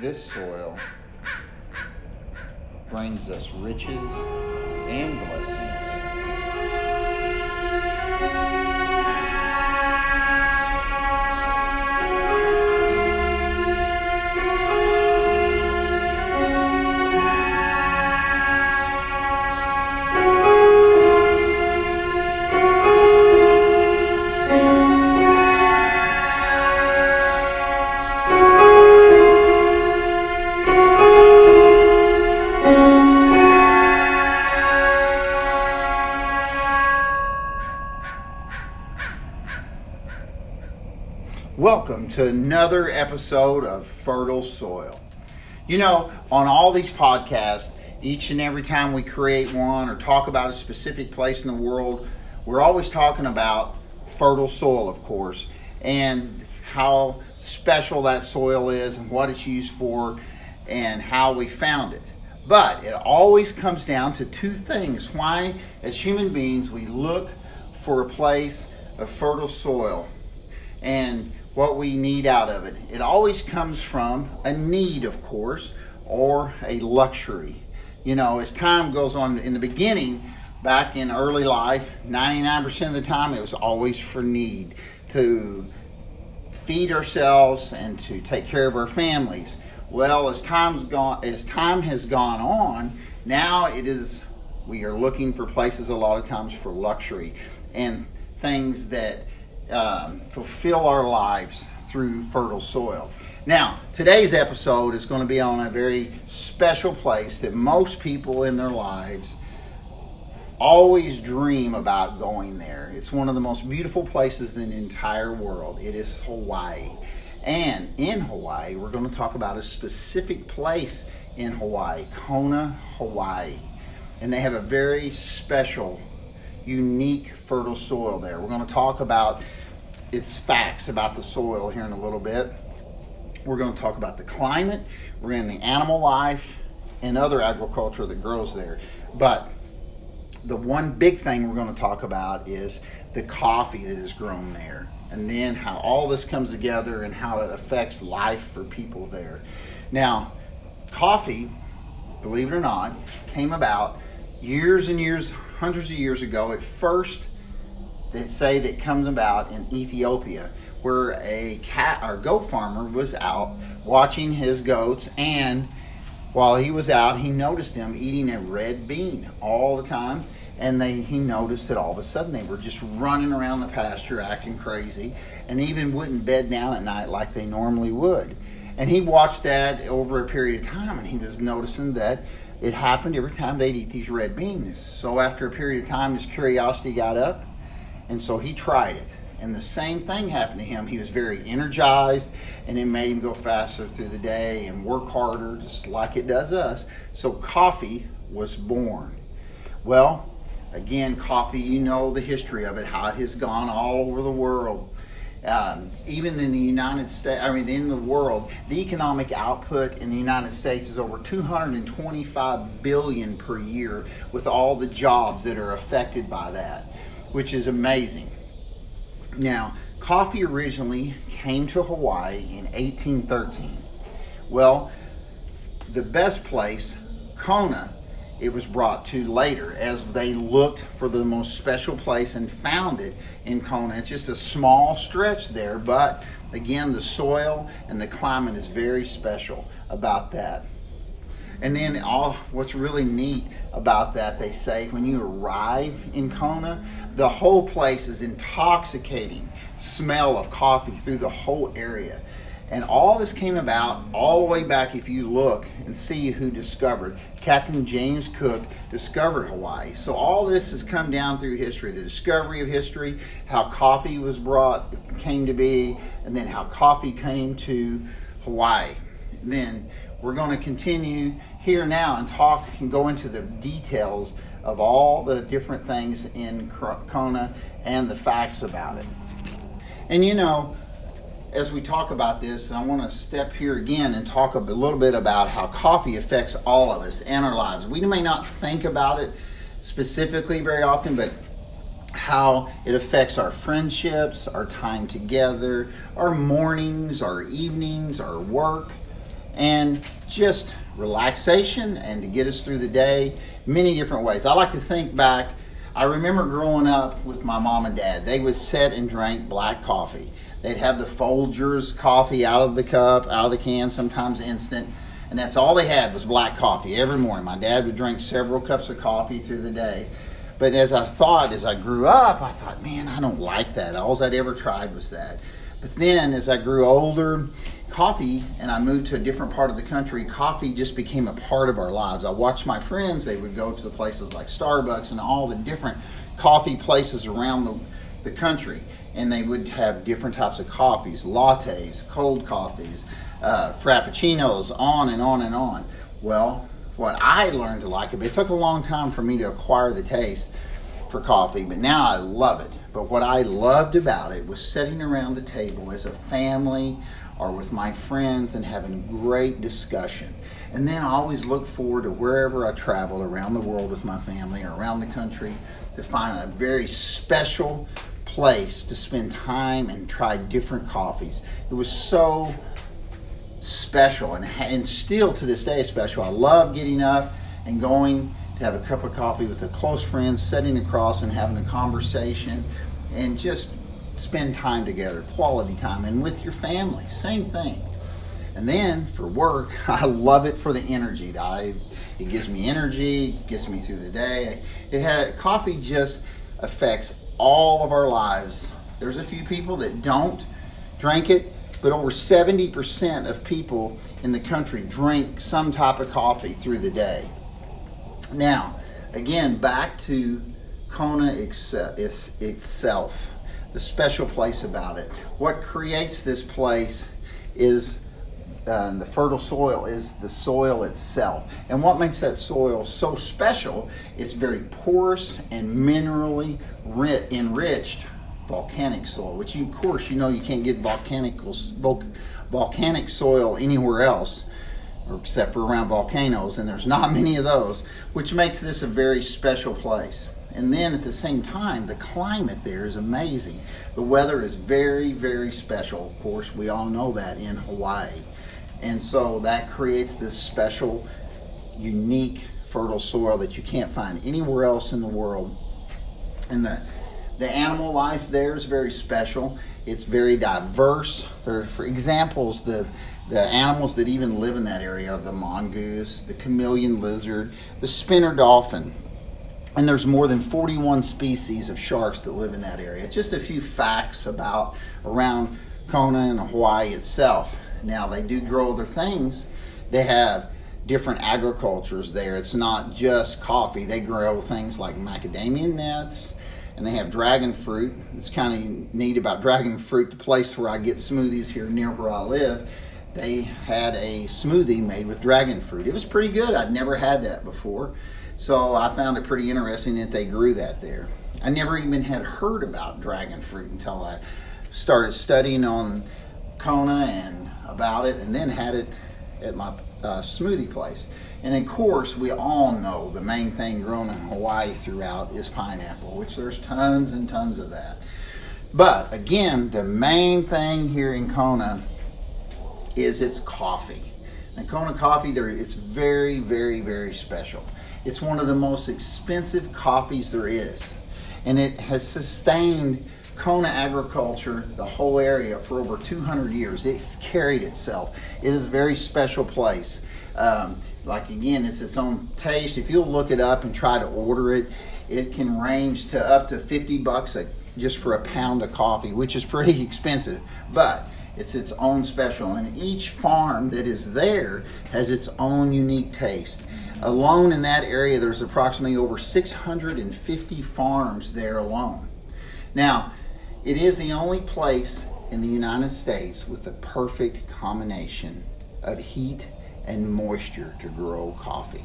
This soil brings us riches and blessings. To another episode of Fertile Soil. You know, on all these podcasts, each and every time we create one or talk about a specific place in the world, we're always talking about fertile soil, of course, and how special that soil is and what it's used for and how we found it. But it always comes down to two things why, as human beings, we look for a place of fertile soil and what we need out of it. It always comes from a need, of course, or a luxury. You know, as time goes on, in the beginning, back in early life, 99% of the time it was always for need to feed ourselves and to take care of our families. Well, as time's gone, as time has gone on, now it is we are looking for places a lot of times for luxury and things that um, fulfill our lives through fertile soil. Now, today's episode is going to be on a very special place that most people in their lives always dream about going there. It's one of the most beautiful places in the entire world. It is Hawaii. And in Hawaii, we're going to talk about a specific place in Hawaii, Kona, Hawaii. And they have a very special, unique, fertile soil there. We're going to talk about its facts about the soil here in a little bit. We're going to talk about the climate, we're in the animal life, and other agriculture that grows there. But the one big thing we're going to talk about is the coffee that is grown there, and then how all this comes together and how it affects life for people there. Now, coffee, believe it or not, came about years and years, hundreds of years ago. At first, that say that comes about in Ethiopia, where a cat or goat farmer was out watching his goats, and while he was out, he noticed them eating a red bean all the time. And they, he noticed that all of a sudden they were just running around the pasture acting crazy and even wouldn't bed down at night like they normally would. And he watched that over a period of time and he was noticing that it happened every time they'd eat these red beans. So after a period of time, his curiosity got up and so he tried it. And the same thing happened to him. He was very energized, and it made him go faster through the day and work harder, just like it does us. So coffee was born. Well, again, coffee, you know the history of it, how it has gone all over the world. Um, even in the United States, I mean, in the world, the economic output in the United States is over 225 billion per year, with all the jobs that are affected by that which is amazing. Now, coffee originally came to Hawaii in 1813. Well, the best place, Kona, it was brought to later as they looked for the most special place and found it in Kona. It's just a small stretch there, but again, the soil and the climate is very special about that. And then all what's really neat about that, they say when you arrive in Kona, the whole place is intoxicating smell of coffee through the whole area. And all this came about all the way back, if you look and see who discovered. Captain James Cook discovered Hawaii. So all this has come down through history the discovery of history, how coffee was brought, came to be, and then how coffee came to Hawaii. And then we're going to continue here now and talk and go into the details of all the different things in Kona and the facts about it. And you know, as we talk about this, I want to step here again and talk a little bit about how coffee affects all of us and our lives. We may not think about it specifically very often, but how it affects our friendships, our time together, our mornings, our evenings, our work, and just relaxation and to get us through the day many different ways. I like to think back. I remember growing up with my mom and dad. They would sit and drink black coffee. They'd have the Folgers coffee out of the cup, out of the can, sometimes instant, and that's all they had was black coffee every morning. My dad would drink several cups of coffee through the day. But as I thought, as I grew up, I thought, man, I don't like that. All I'd ever tried was that. But then as I grew older, coffee, and I moved to a different part of the country, coffee just became a part of our lives. I watched my friends, they would go to the places like Starbucks and all the different coffee places around the, the country. And they would have different types of coffees, lattes, cold coffees, uh, frappuccinos, on and on and on. Well, what I learned to like it, it took a long time for me to acquire the taste for coffee, but now I love it. But what I loved about it was sitting around the table as a family or with my friends and having great discussion. And then I always look forward to wherever I travel around the world with my family or around the country to find a very special place to spend time and try different coffees. It was so special and, and still to this day special. I love getting up and going to have a cup of coffee with a close friend, sitting across and having a conversation and just spend time together, quality time, and with your family, same thing. And then for work, I love it for the energy. I, it gives me energy, gets me through the day. It has, coffee just affects all of our lives. There's a few people that don't drink it, but over 70% of people in the country drink some type of coffee through the day. Now, again, back to Kona itself, the special place about it. What creates this place is uh, the fertile soil is the soil itself. And what makes that soil so special, it's very porous and minerally enriched volcanic soil, which you, of course you know you can't get volcanic, volcanic soil anywhere else except for around volcanoes, and there's not many of those, which makes this a very special place. And then at the same time, the climate there is amazing. The weather is very, very special. Of course, we all know that in Hawaii. And so that creates this special, unique, fertile soil that you can't find anywhere else in the world. And the the animal life there is very special. It's very diverse. There, for examples, the the animals that even live in that area are the mongoose, the chameleon lizard, the spinner dolphin. And there's more than 41 species of sharks that live in that area. Just a few facts about around Kona and Hawaii itself. Now, they do grow other things. They have different agricultures there. It's not just coffee. They grow things like macadamia nuts, and they have dragon fruit. It's kind of neat about dragon fruit, the place where I get smoothies here near where I live. They had a smoothie made with dragon fruit. It was pretty good. I'd never had that before. So I found it pretty interesting that they grew that there. I never even had heard about dragon fruit until I started studying on Kona and about it, and then had it at my uh, smoothie place. And of course, we all know the main thing grown in Hawaii throughout is pineapple, which there's tons and tons of that. But again, the main thing here in Kona is its coffee. And Kona coffee, there it's very, very, very special. It's one of the most expensive coffees there is. And it has sustained Kona agriculture, the whole area, for over 200 years. It's carried itself. It is a very special place. Um, like again, it's its own taste. If you'll look it up and try to order it, it can range to up to 50 bucks a, just for a pound of coffee, which is pretty expensive. But it's its own special, and each farm that is there has its own unique taste. Alone in that area, there's approximately over 650 farms there alone. Now, it is the only place in the United States with the perfect combination of heat and moisture to grow coffee.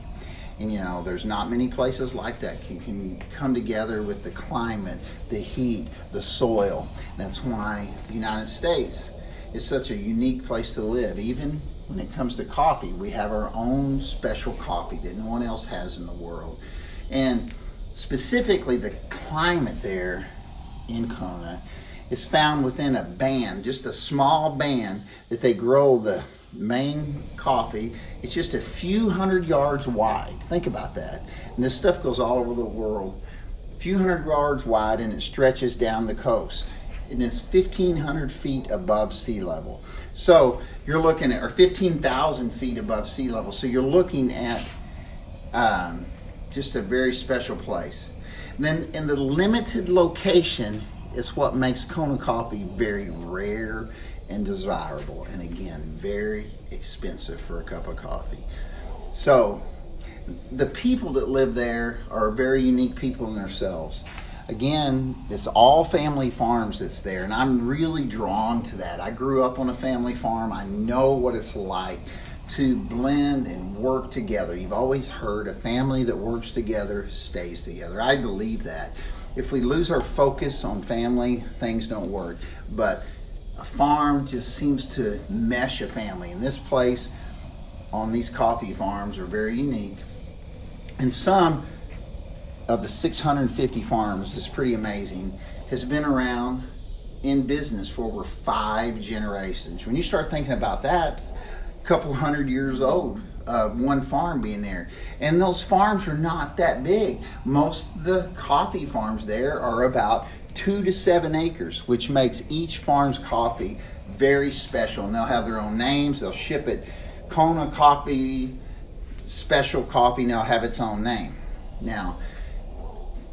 And you know, there's not many places like that can, can come together with the climate, the heat, the soil. That's why the United States is such a unique place to live. Even when it comes to coffee, we have our own special coffee that no one else has in the world. And specifically, the climate there in Kona is found within a band, just a small band that they grow the main coffee. It's just a few hundred yards wide. Think about that. And this stuff goes all over the world. A few hundred yards wide and it stretches down the coast. And it's 1,500 feet above sea level. So you're looking at, or 15,000 feet above sea level. So you're looking at um, just a very special place. Then in the limited location is what makes Kona coffee very rare and desirable, and again, very expensive for a cup of coffee. So, the people that live there are very unique people in themselves. Again, it's all family farms that's there, and I'm really drawn to that. I grew up on a family farm, I know what it's like to blend and work together. You've always heard a family that works together stays together. I believe that. If we lose our focus on family, things don't work. But a farm just seems to mesh a family. And this place on these coffee farms are very unique. And some of the 650 farms, is pretty amazing, has been around in business for over five generations. When you start thinking about that, couple hundred years old, uh, one farm being there. And those farms are not that big. Most of the coffee farms there are about two to seven acres, which makes each farm's coffee very special. And they'll have their own names. They'll ship it Kona Coffee Special Coffee. They'll have its own name. Now,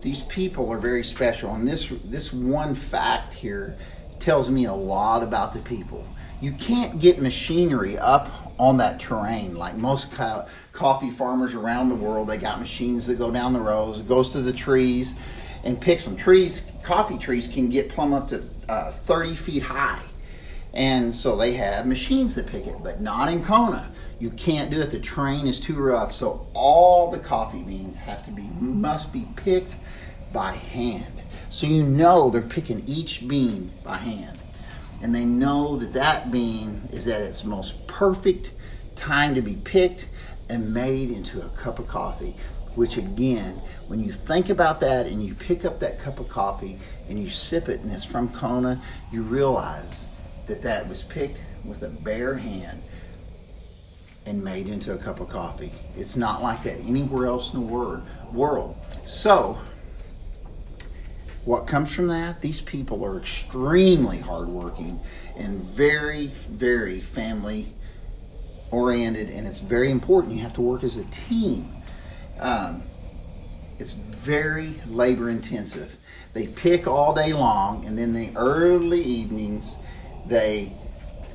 these people are very special, and this this one fact here tells me a lot about the people. You can't get machinery up on that terrain like most co- coffee farmers around the world. They got machines that go down the rows, goes to the trees, and picks them. Trees, coffee trees can get plumb up to uh, 30 feet high. And so they have machines that pick it, but not in Kona. You can't do it. The terrain is too rough. So all the coffee beans have to be must be picked by hand. So you know they're picking each bean by hand. And they know that that bean is at its most perfect time to be picked and made into a cup of coffee which again, when you think about that and you pick up that cup of coffee and you sip it and it's from Kona, you realize that that was picked with a bare hand and made into a cup of coffee. It's not like that anywhere else in the world. So, what comes from that? These people are extremely hardworking and very, very family oriented, and it's very important. You have to work as a team um, it's very labor intensive. They pick all day long, and then the early evenings they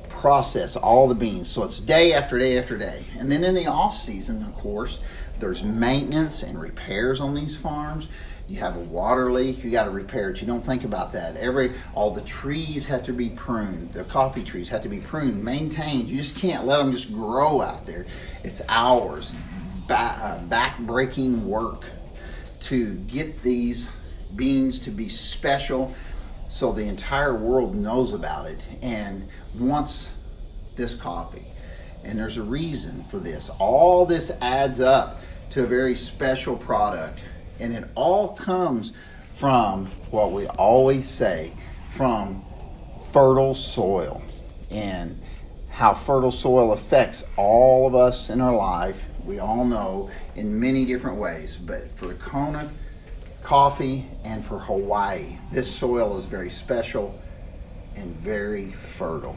process all the beans. So it's day after day after day. And then in the off season, of course, there's maintenance and repairs on these farms. You have a water leak, you got to repair it. You don't think about that. Every all the trees have to be pruned. The coffee trees have to be pruned, maintained. You just can't let them just grow out there. It's hours, back, uh, back-breaking work to get these beans to be special so the entire world knows about it and wants this coffee. And there's a reason for this. All this adds up to a very special product. And it all comes from what we always say from fertile soil and how fertile soil affects all of us in our life we all know in many different ways. But for Kona coffee and for Hawaii, this soil is very special and very fertile.